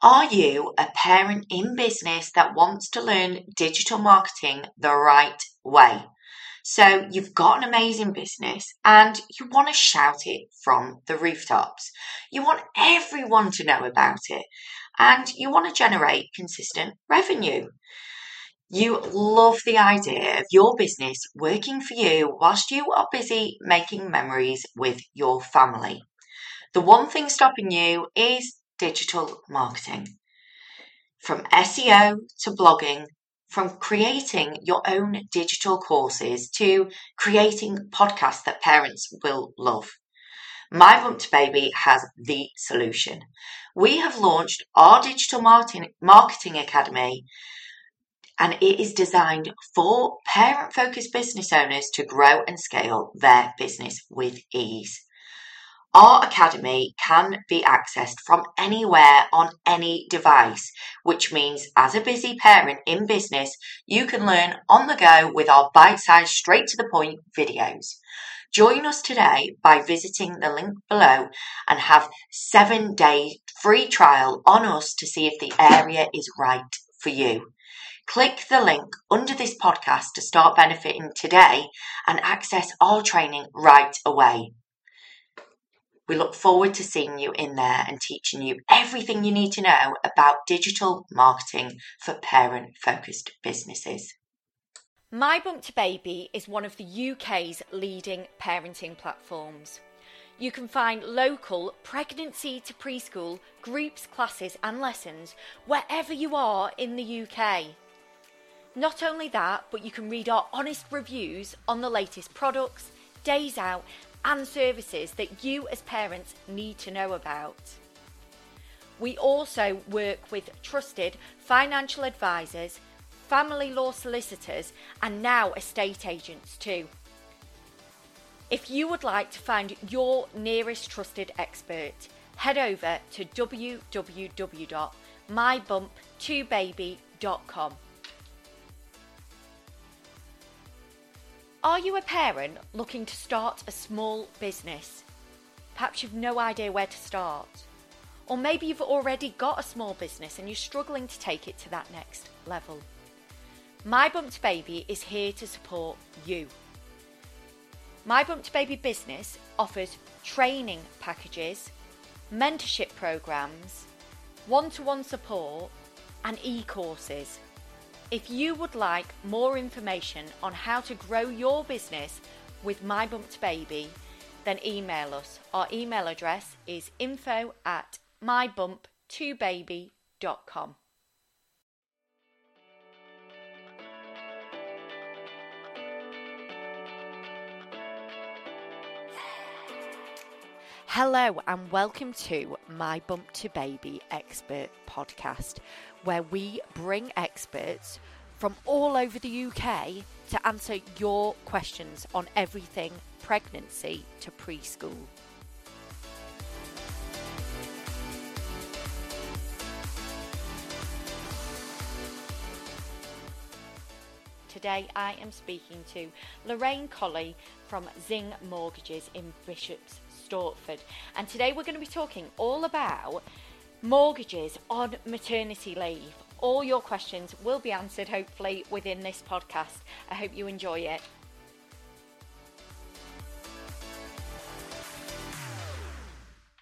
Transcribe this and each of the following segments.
Are you a parent in business that wants to learn digital marketing the right way? So you've got an amazing business and you want to shout it from the rooftops. You want everyone to know about it and you want to generate consistent revenue. You love the idea of your business working for you whilst you are busy making memories with your family. The one thing stopping you is digital marketing. From SEO to blogging, from creating your own digital courses to creating podcasts that parents will love. My Bump to Baby has the solution. We have launched our digital marketing, marketing academy and it is designed for parent focused business owners to grow and scale their business with ease. Our Academy can be accessed from anywhere on any device, which means as a busy parent in business, you can learn on the go with our bite sized, straight to the point videos. Join us today by visiting the link below and have seven day free trial on us to see if the area is right for you. Click the link under this podcast to start benefiting today and access our training right away. We look forward to seeing you in there and teaching you everything you need to know about digital marketing for parent focused businesses. My Bump to Baby is one of the UK's leading parenting platforms. You can find local pregnancy to preschool groups, classes, and lessons wherever you are in the UK. Not only that, but you can read our honest reviews on the latest products, days out, and services that you as parents need to know about. We also work with trusted financial advisors, family law solicitors, and now estate agents too. If you would like to find your nearest trusted expert, head over to www.mybump2baby.com. Are you a parent looking to start a small business? Perhaps you've no idea where to start. Or maybe you've already got a small business and you're struggling to take it to that next level. My Bump to Baby is here to support you. My Bump to Baby business offers training packages, mentorship programs, one to one support, and e courses if you would like more information on how to grow your business with My Bump to Baby, then email us. Our email address is info at mybump2baby.com. Hello, and welcome to My Bump to Baby Expert Podcast, where we bring experts from all over the UK to answer your questions on everything pregnancy to preschool. Today I am speaking to Lorraine Collie from Zing Mortgages in Bishops Stortford. And today we're going to be talking all about mortgages on maternity leave. All your questions will be answered hopefully within this podcast. I hope you enjoy it.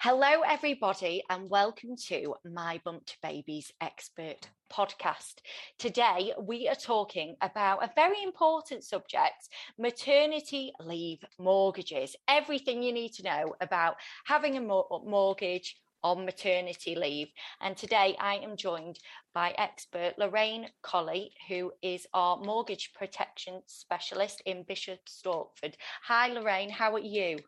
Hello, everybody, and welcome to My Bump to Babies Expert podcast. Today, we are talking about a very important subject maternity leave mortgages. Everything you need to know about having a mortgage on maternity leave. And today, I am joined by expert Lorraine Collie, who is our mortgage protection specialist in Bishop Stortford. Hi, Lorraine, how are you?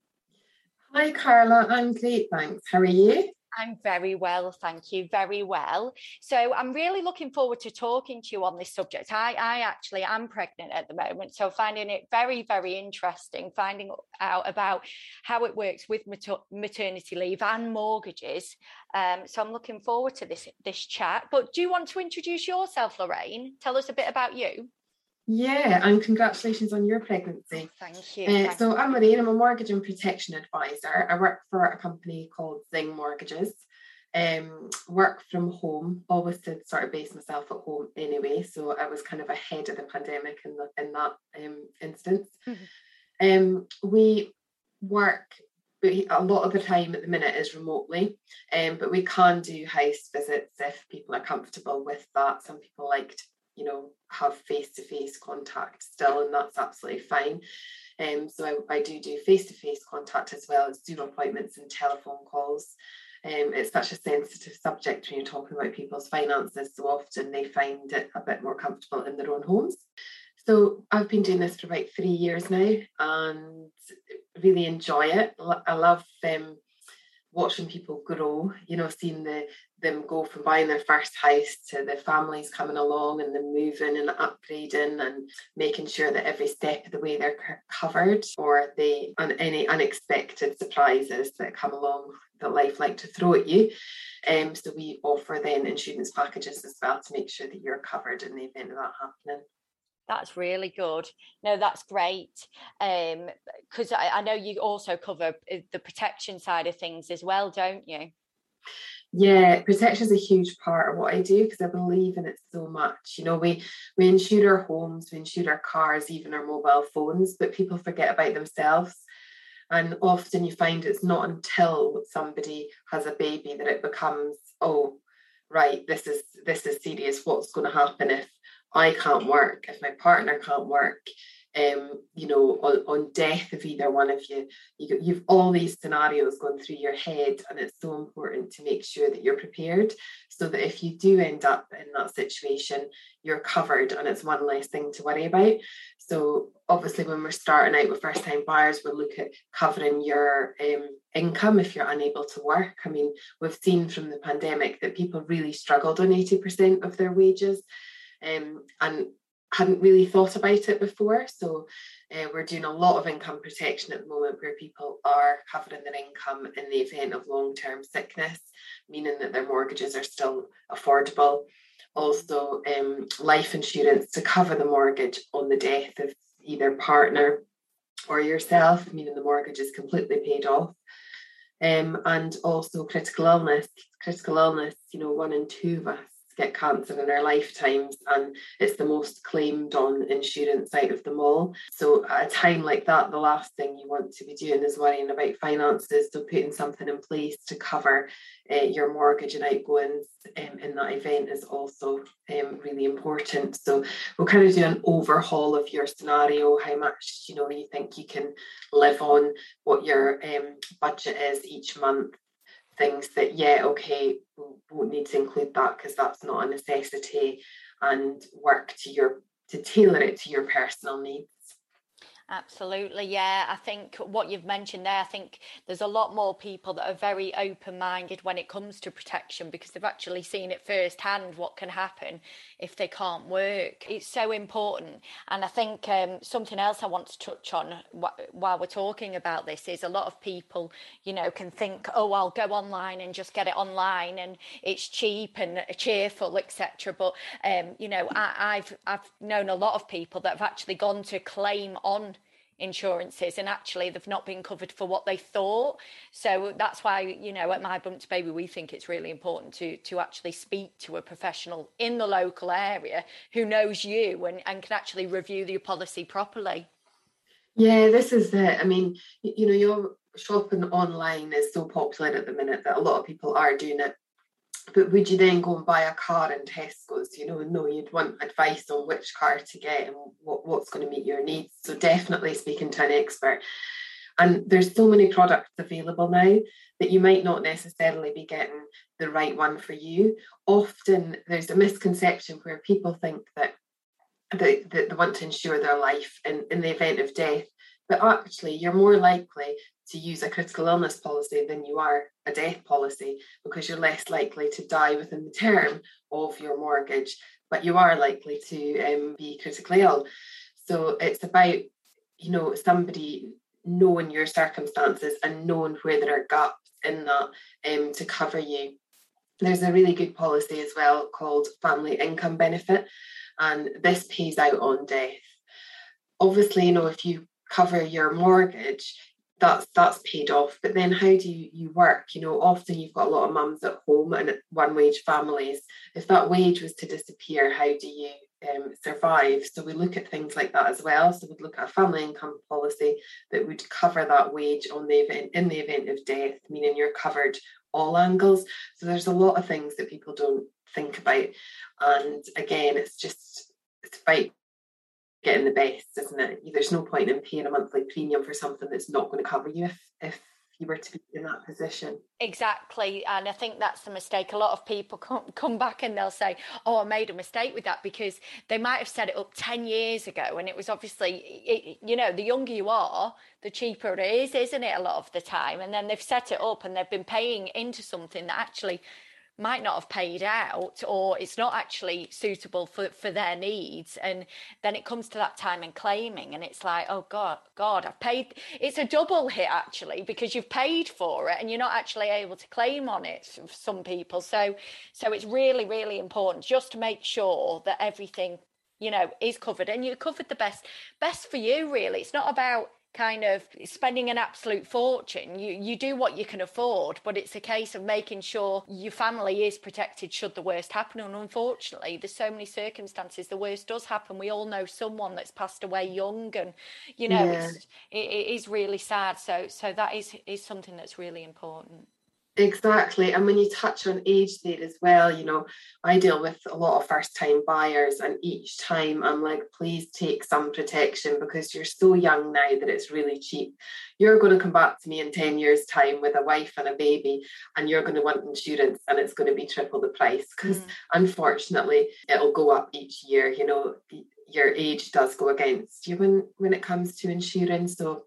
Hi, Carla. I'm great, thanks. How are you? I'm very well, thank you. Very well. So I'm really looking forward to talking to you on this subject. I, I actually am pregnant at the moment, so finding it very, very interesting, finding out about how it works with mater- maternity leave and mortgages. Um, so I'm looking forward to this this chat. But do you want to introduce yourself, Lorraine? Tell us a bit about you. Yeah, and congratulations on your pregnancy. Thank you. Uh, so I'm Lorraine, I'm a mortgage and protection advisor. I work for a company called Zing Mortgages. um, work from home. Always did sort of base myself at home anyway, so I was kind of ahead of the pandemic in, the, in that um, instance. Mm-hmm. Um, we work a lot of the time at the minute is remotely, um, but we can do house visits if people are comfortable with that. Some people like to, you know, have face to face contact still, and that's absolutely fine. Um, so I, I do do face to face contact as well as Zoom appointments and telephone calls. Um, it's such a sensitive subject when you're talking about people's finances, so often they find it a bit more comfortable in their own homes. So I've been doing this for about three years now and really enjoy it. I love um, watching people grow, you know, seeing the them go from buying their first house to the families coming along and them moving and upgrading and making sure that every step of the way they're covered or they on any unexpected surprises that come along that life like to throw at you. Um, so we offer then insurance packages as well to make sure that you're covered in the event of that happening. That's really good. No, that's great. Because um, I, I know you also cover uh, the protection side of things as well, don't you? Yeah, protection is a huge part of what I do because I believe in it so much. You know, we we insure our homes, we insure our cars, even our mobile phones, but people forget about themselves. And often you find it's not until somebody has a baby that it becomes, oh, right, this is this is serious. What's going to happen if I can't work, if my partner can't work, um, you know, on, on death of either one of you. you. You've all these scenarios going through your head, and it's so important to make sure that you're prepared so that if you do end up in that situation, you're covered and it's one less thing to worry about. So, obviously, when we're starting out with first time buyers, we'll look at covering your um, income if you're unable to work. I mean, we've seen from the pandemic that people really struggled on 80% of their wages. Um, and hadn't really thought about it before. So uh, we're doing a lot of income protection at the moment where people are covering their income in the event of long term sickness, meaning that their mortgages are still affordable. Also, um, life insurance to cover the mortgage on the death of either partner or yourself, meaning the mortgage is completely paid off. Um, and also critical illness. Critical illness, you know, one in two of us get cancer in their lifetimes and it's the most claimed on insurance out of them all. So at a time like that the last thing you want to be doing is worrying about finances so putting something in place to cover uh, your mortgage and outgoings um, in that event is also um, really important. So we'll kind of do an overhaul of your scenario how much you know you think you can live on what your um, budget is each month things that yeah okay we won't need to include that because that's not a necessity and work to your to tailor it to your personal needs Absolutely, yeah. I think what you've mentioned there, I think there's a lot more people that are very open minded when it comes to protection because they've actually seen it firsthand what can happen if they can't work. It's so important. And I think um, something else I want to touch on wh- while we're talking about this is a lot of people, you know, can think, oh, I'll go online and just get it online and it's cheap and cheerful, etc. But, um, you know, I, I've, I've known a lot of people that have actually gone to claim on insurances and actually they've not been covered for what they thought. So that's why you know at my bump to baby we think it's really important to to actually speak to a professional in the local area who knows you and, and can actually review your policy properly. Yeah this is it. I mean you know your shopping online is so popular at the minute that a lot of people are doing it but would you then go and buy a car in Tesco's? You know, no, you'd want advice on which car to get and what, what's going to meet your needs. So definitely speaking to an expert. And there's so many products available now that you might not necessarily be getting the right one for you. Often there's a misconception where people think that they, that they want to insure their life in, in the event of death. But actually, you're more likely to use a critical illness policy than you are a death policy because you're less likely to die within the term of your mortgage, but you are likely to um, be critically ill. So it's about, you know, somebody knowing your circumstances and knowing where there are gaps in that um, to cover you. There's a really good policy as well called family income benefit, and this pays out on death. Obviously, you know, if you cover your mortgage, that's that's paid off. But then how do you, you work? You know, often you've got a lot of mums at home and one wage families. If that wage was to disappear, how do you um, survive? So we look at things like that as well. So we'd look at a family income policy that would cover that wage on the event in the event of death, meaning you're covered all angles. So there's a lot of things that people don't think about. And again, it's just it's about getting the best, isn't it? There's no point in paying a monthly premium for something that's not going to cover you if if you were to be in that position. Exactly. And I think that's the mistake. A lot of people come, come back and they'll say, Oh, I made a mistake with that because they might have set it up 10 years ago. And it was obviously, it, you know, the younger you are, the cheaper it is, isn't it? A lot of the time. And then they've set it up and they've been paying into something that actually might not have paid out or it's not actually suitable for, for their needs. And then it comes to that time and claiming and it's like oh god god i've paid it's a double hit actually because you've paid for it and you're not actually able to claim on it for some people. So so it's really really important just to make sure that everything you know is covered and you covered the best best for you really. It's not about kind of spending an absolute fortune. You you do what you can afford, but it's a case of making sure your family is protected should the worst happen. And unfortunately, there's so many circumstances the worst does happen. We all know someone that's passed away young, and you know yeah. it's, it, it is really sad. So so that is is something that's really important. Exactly. And when you touch on age there as well, you know, I deal with a lot of first time buyers, and each time I'm like, please take some protection because you're so young now that it's really cheap. You're going to come back to me in 10 years' time with a wife and a baby, and you're going to want insurance, and it's going to be triple the price because mm. unfortunately it'll go up each year. You know, your age does go against you when, when it comes to insurance. So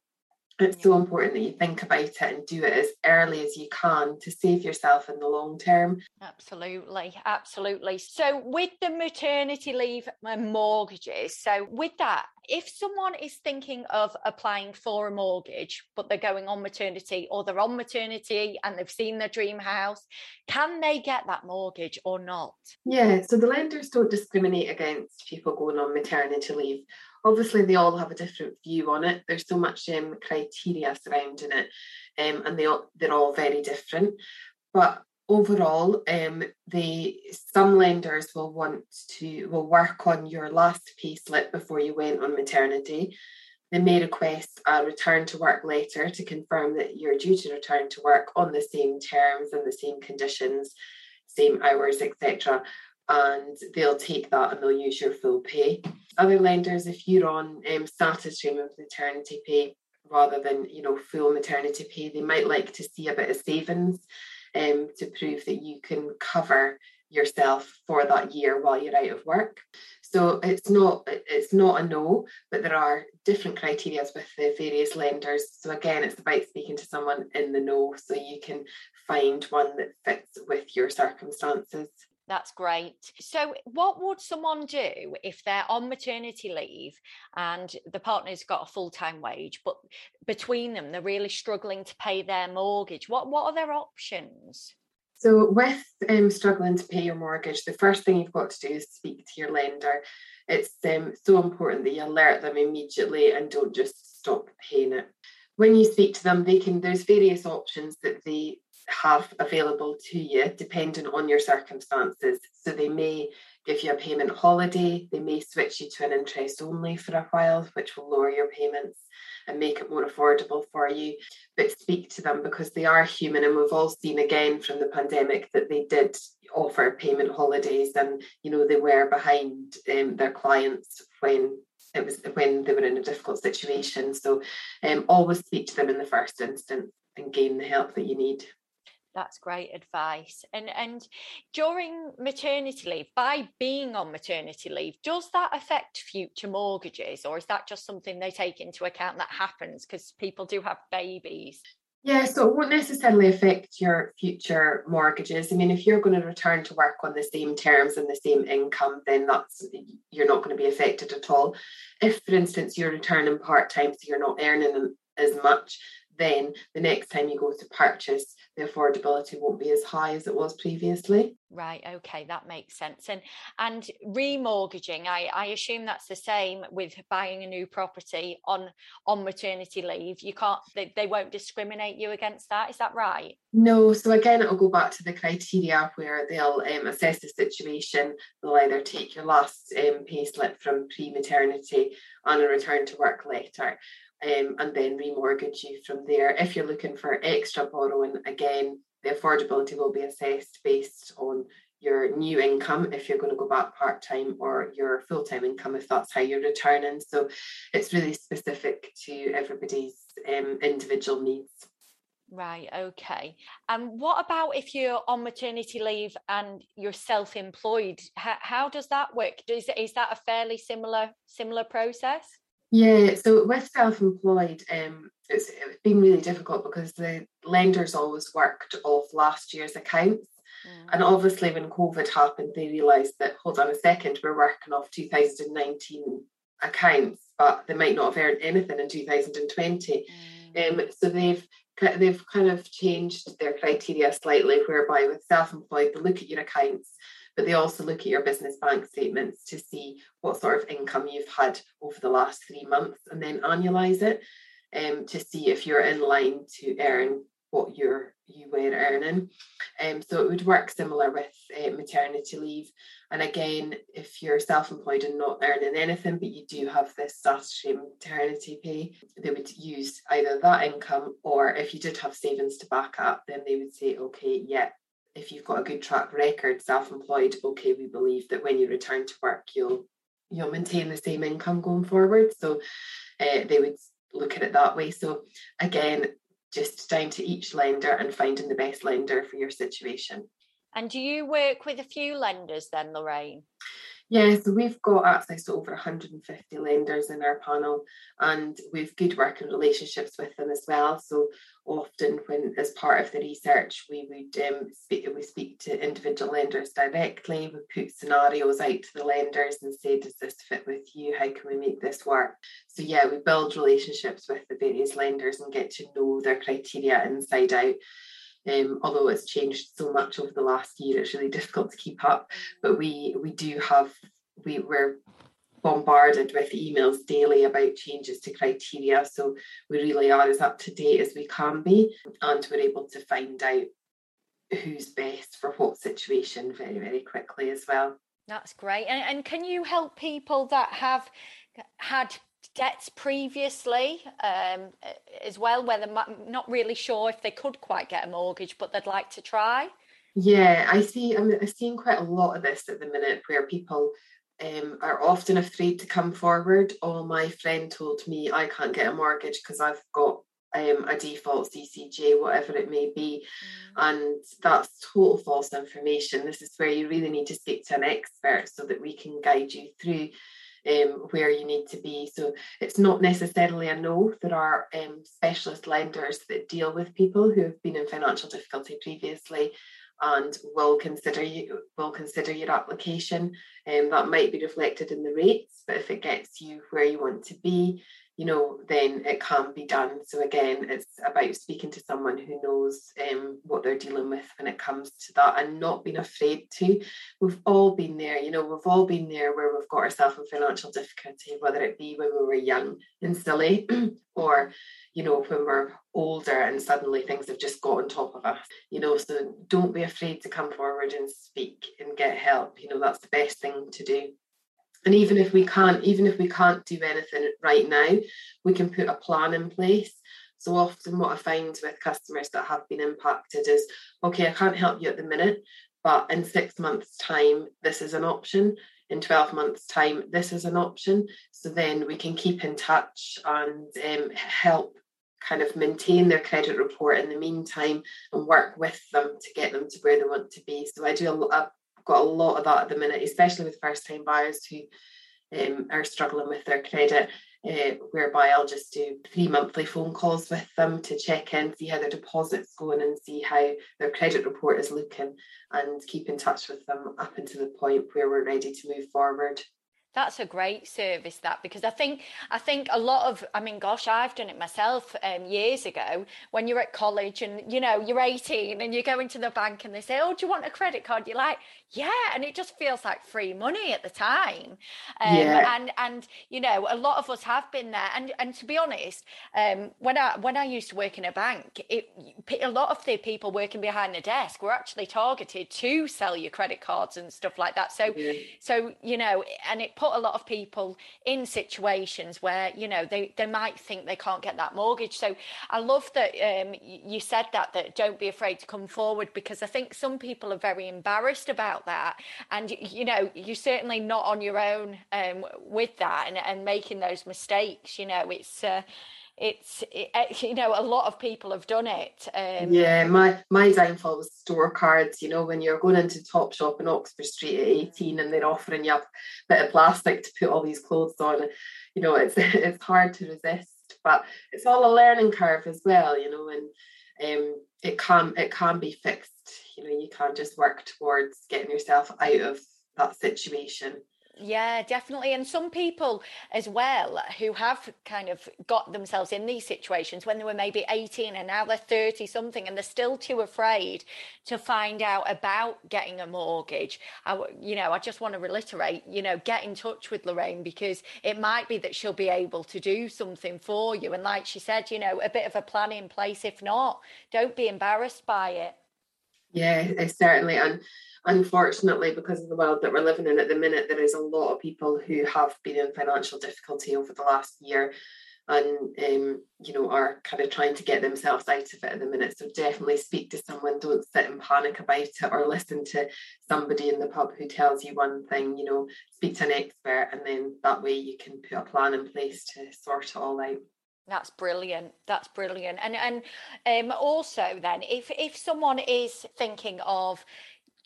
it's so important that you think about it and do it as early as you can to save yourself in the long term. Absolutely, absolutely. So, with the maternity leave and mortgages, so with that, if someone is thinking of applying for a mortgage, but they're going on maternity or they're on maternity and they've seen their dream house, can they get that mortgage or not? Yeah, so the lenders don't discriminate against people going on maternity leave. Obviously they all have a different view on it. There's so much um, criteria surrounding it um, and they all, they're all very different. But overall um, the some lenders will want to will work on your last pay slip before you went on maternity they may request a return to work letter to confirm that you're due to return to work on the same terms and the same conditions same hours etc and they'll take that and they'll use your full pay. Other lenders, if you're on um, statutory maternity pay rather than you know full maternity pay, they might like to see a bit of savings um, to prove that you can cover yourself for that year while you're out of work. So it's not it's not a no, but there are different criteria with the various lenders. So again, it's about speaking to someone in the know so you can find one that fits with your circumstances. That's great. So, what would someone do if they're on maternity leave and the partner's got a full time wage, but between them they're really struggling to pay their mortgage? What What are their options? So, with um, struggling to pay your mortgage, the first thing you've got to do is speak to your lender. It's um, so important that you alert them immediately and don't just stop paying it. When you speak to them, they can. There's various options that they have available to you depending on your circumstances. So they may give you a payment holiday, they may switch you to an interest only for a while, which will lower your payments and make it more affordable for you. But speak to them because they are human, and we've all seen again from the pandemic that they did offer payment holidays, and you know they were behind um, their clients when it was when they were in a difficult situation. So um, always speak to them in the first instance and gain the help that you need. That's great advice. And and during maternity leave, by being on maternity leave, does that affect future mortgages, or is that just something they take into account that happens because people do have babies? Yeah, so it won't necessarily affect your future mortgages. I mean, if you're going to return to work on the same terms and the same income, then that's you're not going to be affected at all. If, for instance, you're returning part time, so you're not earning as much, then the next time you go to purchase, the affordability won't be as high as it was previously. Right. Okay, that makes sense. And and remortgaging, I, I assume that's the same with buying a new property on on maternity leave. You can't they, they won't discriminate you against that. Is that right? No. So again, it'll go back to the criteria where they'll um, assess the situation. They'll either take your last um, pay slip from pre-maternity and a return to work letter, um, and then remortgage you from there. If you're looking for extra borrowing, again, the affordability will be assessed based on your new income if you're going to go back part time or your full time income if that's how you're returning. So it's really specific to everybody's um, individual needs. Right, okay. And um, what about if you're on maternity leave and you're self-employed? How, how does that work? Is, is that a fairly similar similar process? Yeah, so with self-employed, um, it's, it's been really difficult because the lenders always worked off last year's accounts. Mm. And obviously, when COVID happened, they realised that hold on a second, we're working off 2019 accounts, but they might not have earned anything in 2020. Mm. Um, so they've they've kind of changed their criteria slightly, whereby with self-employed, they look at your accounts but they also look at your business bank statements to see what sort of income you've had over the last three months and then annualize it um, to see if you're in line to earn what you're you were earning. Um, so it would work similar with uh, maternity leave. And again, if you're self-employed and not earning anything, but you do have this statutory maternity pay, they would use either that income or if you did have savings to back up, then they would say, okay, yeah, if you've got a good track record self-employed okay we believe that when you return to work you'll you'll maintain the same income going forward. So uh, they would look at it that way. So again just down to each lender and finding the best lender for your situation. And do you work with a few lenders then lorraine yeah, so we've got access to over 150 lenders in our panel and we've good working relationships with them as well. So often when as part of the research we would um, speak we speak to individual lenders directly, we put scenarios out to the lenders and say, does this fit with you? How can we make this work? So yeah, we build relationships with the various lenders and get to know their criteria inside out. Um, although it's changed so much over the last year, it's really difficult to keep up. But we we do have we were bombarded with emails daily about changes to criteria. So we really are as up to date as we can be, and we're able to find out who's best for what situation very very quickly as well. That's great. And, and can you help people that have had debts previously um, as well, where they're not really sure if they could quite get a mortgage, but they'd like to try? Yeah, I see. I'm seeing quite a lot of this at the minute where people um, are often afraid to come forward. Oh, my friend told me I can't get a mortgage because I've got um, a default CCJ, whatever it may be. Mm. And that's total false information. This is where you really need to speak to an expert so that we can guide you through um, where you need to be. So it's not necessarily a no. There are um, specialist lenders that deal with people who have been in financial difficulty previously and will consider you will consider your application. And um, that might be reflected in the rates, but if it gets you where you want to be, you know, then it can be done. So again, it's about speaking to someone who knows um, what they're dealing with when it comes to that and not being afraid to. We've all been there, you know, we've all been there where we've got ourselves in financial difficulty, whether it be when we were young and silly or, you know, when we're older and suddenly things have just got on top of us, you know, so don't be afraid to come forward and speak and get help. You know, that's the best thing to do and even if we can't even if we can't do anything right now we can put a plan in place. So often what i find with customers that have been impacted is okay i can't help you at the minute but in six months time this is an option. In 12 months time this is an option. So then we can keep in touch and um, help kind of maintain their credit report in the meantime and work with them to get them to where they want to be. So i do a, a got a lot of that at the minute, especially with first time buyers who um, are struggling with their credit. Uh, whereby I'll just do three monthly phone calls with them to check in, see how their deposit's going, and see how their credit report is looking, and keep in touch with them up until the point where we're ready to move forward. That's a great service, that because I think I think a lot of I mean, gosh, I've done it myself um, years ago. When you're at college and you know you're 18 and you go into the bank and they say, "Oh, do you want a credit card?" You're like, "Yeah," and it just feels like free money at the time. Um, yeah. And and you know, a lot of us have been there. And and to be honest, um, when I when I used to work in a bank, it a lot of the people working behind the desk were actually targeted to sell you credit cards and stuff like that. So yeah. so you know, and it put a lot of people in situations where you know they they might think they can't get that mortgage. So i love that um, you said that that don't be afraid to come forward because i think some people are very embarrassed about that. And you know you're certainly not on your own um, with that and, and making those mistakes you know it's uh, it's it, eh, you know a lot of people have done it um, yeah my my downfall was store cards you know when you're going into Topshop in oxford street at 18 and they're offering you a bit of plastic to put all these clothes on you know it's it's hard to resist but it's all a learning curve as well you know and um, it can it can be fixed you know you can't just work towards getting yourself out of that situation yeah, definitely. And some people as well who have kind of got themselves in these situations when they were maybe 18 and now they're 30 something and they're still too afraid to find out about getting a mortgage. I, you know, I just want to reiterate, you know, get in touch with Lorraine because it might be that she'll be able to do something for you. And like she said, you know, a bit of a plan in place. If not, don't be embarrassed by it. Yeah, eh, certainly. And unfortunately, because of the world that we're living in at the minute, there is a lot of people who have been in financial difficulty over the last year and um, you know are kind of trying to get themselves out of it at the minute so definitely speak to someone don't sit and panic about it or listen to somebody in the pub who tells you one thing you know speak to an expert and then that way you can put a plan in place to sort it all out that's brilliant. That's brilliant. And and um, also then, if if someone is thinking of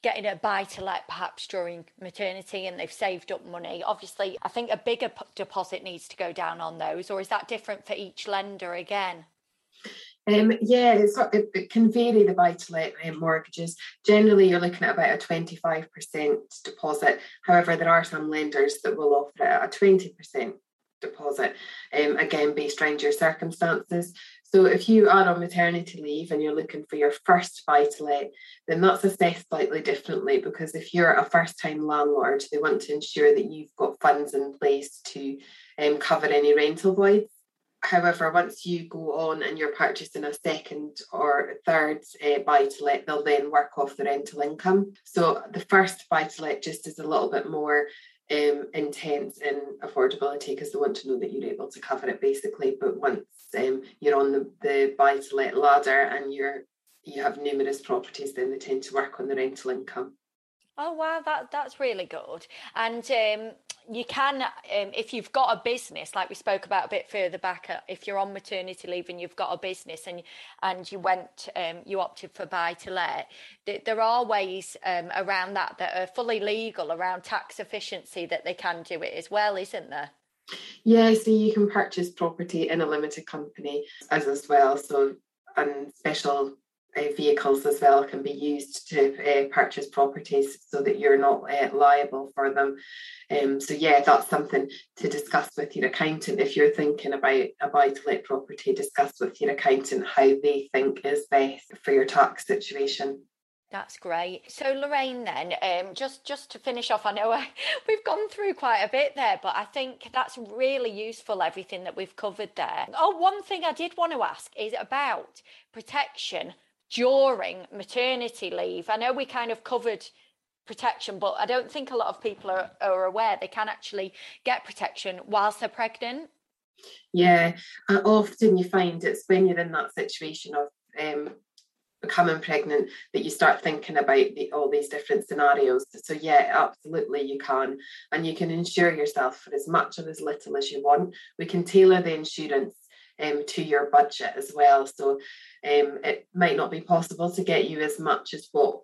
getting a buy to let perhaps during maternity and they've saved up money. Obviously, I think a bigger p- deposit needs to go down on those, or is that different for each lender again? Um, yeah, it, it can vary the buy to let um, mortgages. Generally, you're looking at about a 25% deposit. However, there are some lenders that will offer a 20% deposit, um, again, based around your circumstances. So if you are on maternity leave and you're looking for your first buy to let, then that's assessed slightly differently because if you're a first time landlord, they want to ensure that you've got funds in place to um, cover any rental voids. However, once you go on and you're purchasing a second or third uh, buy to let, they'll then work off the rental income. So the first buy to let just is a little bit more um, intense in affordability because they want to know that you're able to cover it basically. But once um, you're on the, the buy to let ladder and you're you have numerous properties, then they tend to work on the rental income. Oh wow, that that's really good. And um, you can, um, if you've got a business, like we spoke about a bit further back, uh, if you're on maternity leave and you've got a business and and you went, um, you opted for buy to let, th- there are ways um, around that that are fully legal around tax efficiency that they can do it as well, isn't there? Yeah, so you can purchase property in a limited company as as well. So and special uh, vehicles as well can be used to uh, purchase properties so that you're not uh, liable for them. Um, so yeah, that's something to discuss with your accountant. If you're thinking about a buy-to-let property, discuss with your accountant how they think is best for your tax situation. That's great. So Lorraine, then, um, just just to finish off, I know I, we've gone through quite a bit there, but I think that's really useful. Everything that we've covered there. Oh, one thing I did want to ask is about protection during maternity leave. I know we kind of covered protection, but I don't think a lot of people are, are aware they can actually get protection whilst they're pregnant. Yeah, and often you find it's when you're in that situation of um, becoming pregnant that you start thinking about the, all these different scenarios. So yeah, absolutely you can, and you can insure yourself for as much or as little as you want. We can tailor the insurance um, to your budget as well. So um, it might not be possible to get you as much as what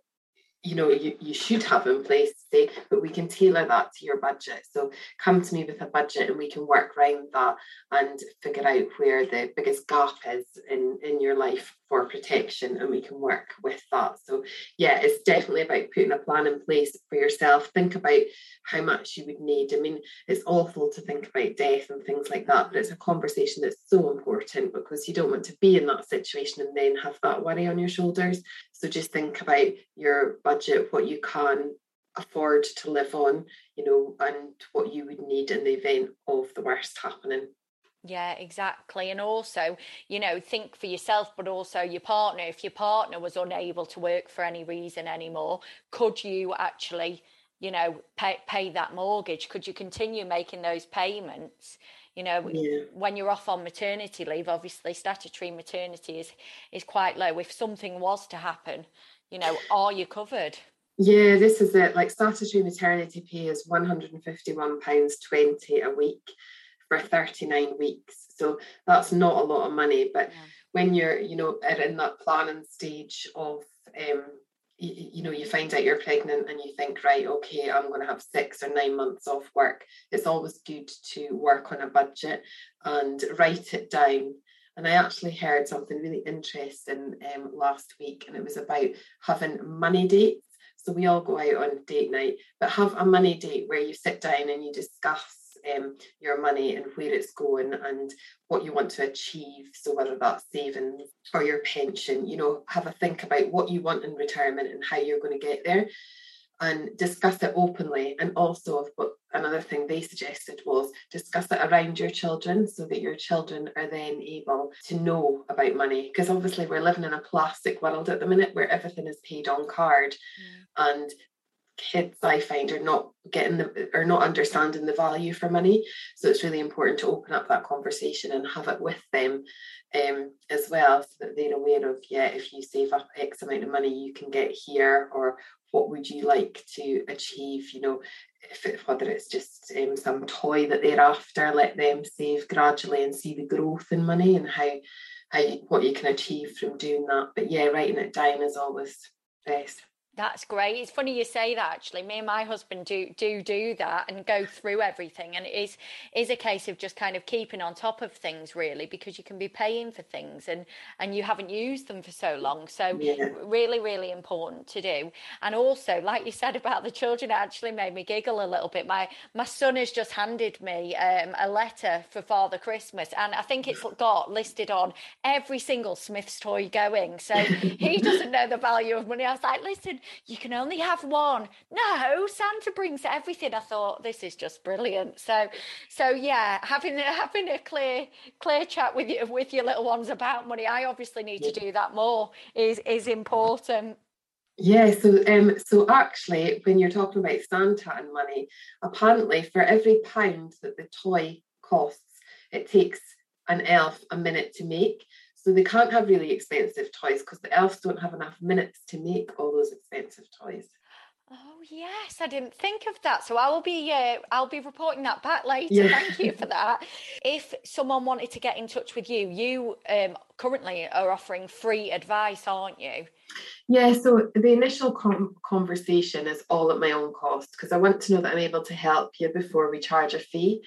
you know you, you should have in place say but we can tailor that to your budget so come to me with a budget and we can work around that and figure out where the biggest gap is in in your life for protection and we can work with that so yeah it's definitely about putting a plan in place for yourself think about how much you would need. I mean, it's awful to think about death and things like that, but it's a conversation that's so important because you don't want to be in that situation and then have that worry on your shoulders. So just think about your budget, what you can afford to live on, you know, and what you would need in the event of the worst happening. Yeah, exactly. And also, you know, think for yourself, but also your partner. If your partner was unable to work for any reason anymore, could you actually, you know, pay, pay that mortgage? Could you continue making those payments? You know, yeah. when you're off on maternity leave, obviously statutory maternity is is quite low. If something was to happen, you know, are you covered? Yeah, this is it. Like statutory maternity pay is £151.20 a week for 39 weeks. So that's not a lot of money. But yeah. when you're, you know, in that planning stage of, um, you, you, know, you find out you're pregnant and you think, right, okay, I'm going to have six or nine months off work. It's always good to work on a budget and write it down. And I actually heard something really interesting um, last week, and it was about having money dates. So we all go out on date night, but have a money date where you sit down and you discuss um, your money and where it's going and what you want to achieve. So whether that's savings or your pension, you know, have a think about what you want in retirement and how you're going to get there and discuss it openly. And also, but another thing they suggested was discuss it around your children so that your children are then able to know about money. Because obviously, we're living in a plastic world at the minute where everything is paid on card. Mm. And kids I find are not getting the are not understanding the value for money. So it's really important to open up that conversation and have it with them um, as well, so that they're aware of yeah, if you save up X amount of money, you can get here, or what would you like to achieve? You know, if it, whether it's just um, some toy that they're after, let them save gradually and see the growth in money and how how you, what you can achieve from doing that. But yeah, writing it down is always best. That's great. It's funny you say that actually. Me and my husband do do do that and go through everything and it is is a case of just kind of keeping on top of things really because you can be paying for things and and you haven't used them for so long. So yeah. really really important to do. And also like you said about the children it actually made me giggle a little bit. My my son has just handed me um, a letter for Father Christmas and I think it's got listed on every single Smyths toy going. So he doesn't know the value of money. I was like, "Listen, you can only have one. No, Santa brings everything. I thought this is just brilliant. So, so yeah, having having a clear clear chat with you with your little ones about money. I obviously need to do that more. Is is important. Yeah, so um, so actually, when you're talking about Santa and money, apparently for every pound that the toy costs, it takes an elf a minute to make. So they can't have really expensive toys because the elves don't have enough minutes to make all those expensive toys. Oh yes, I didn't think of that. So I will be uh, I'll be reporting that back later. Yeah. Thank you for that. if someone wanted to get in touch with you, you um, currently are offering free advice, aren't you? Yeah. So the initial com- conversation is all at my own cost because I want to know that I'm able to help you before we charge a fee.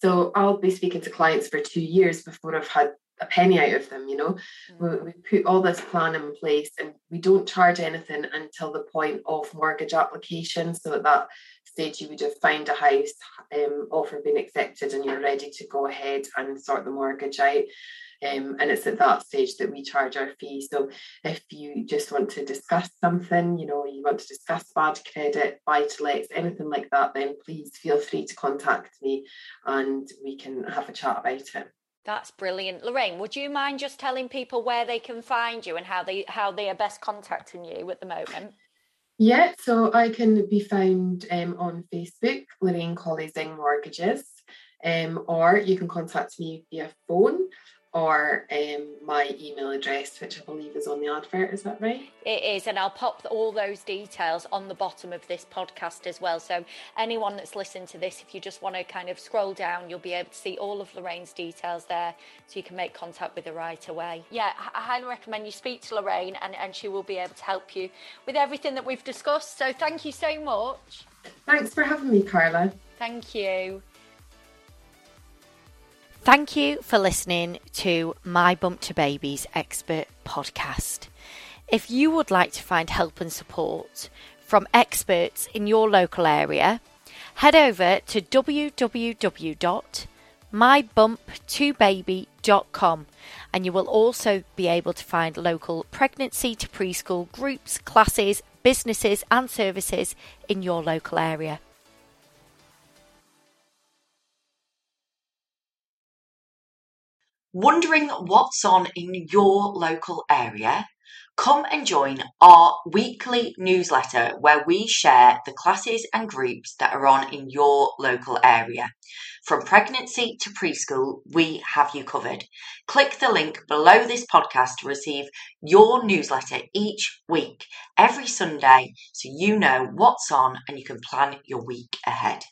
So I'll be speaking to clients for two years before I've had a penny out of them you know? Mm. we, we, put all this plan in place and we don't charge anything until the point of mortgage application. So at that stage you would have found a house um, offer being accepted and you're ready to go ahead and sort the mortgage out. Um, and it's at that stage that we charge our fee so if you just want to discuss something you know you want to discuss bad credit buy to lets anything like that then please feel free to contact me and we can have a chat about it that's brilliant. Lorraine, would you mind just telling people where they can find you and how they how they are best contacting you at the moment? Yeah, so I can be found um, on Facebook, Lorraine Collie Zing Mortgages, um, or you can contact me via phone or um, my email address, which I believe is on the advert. Is that right? It is, and I'll pop all those details on the bottom of this podcast as well. So anyone that's listened to this, if you just want to kind of scroll down, you'll be able to see all of Lorraine's details there, so you can make contact with her right away. Yeah, I highly recommend you speak to Lorraine, and, and she will be able to help you with everything that we've discussed. So thank you so much. Thanks for having me, Carla. Thank you. Thank you for listening to My Bump to Babies Expert podcast. If you would like to find help and support from experts in your local area, Head over to www.mybump2baby.com and you will also be able to find local pregnancy to preschool groups, classes, businesses, and services in your local area. Wondering what's on in your local area? Come and join our weekly newsletter where we share the classes and groups that are on in your local area. From pregnancy to preschool, we have you covered. Click the link below this podcast to receive your newsletter each week, every Sunday, so you know what's on and you can plan your week ahead.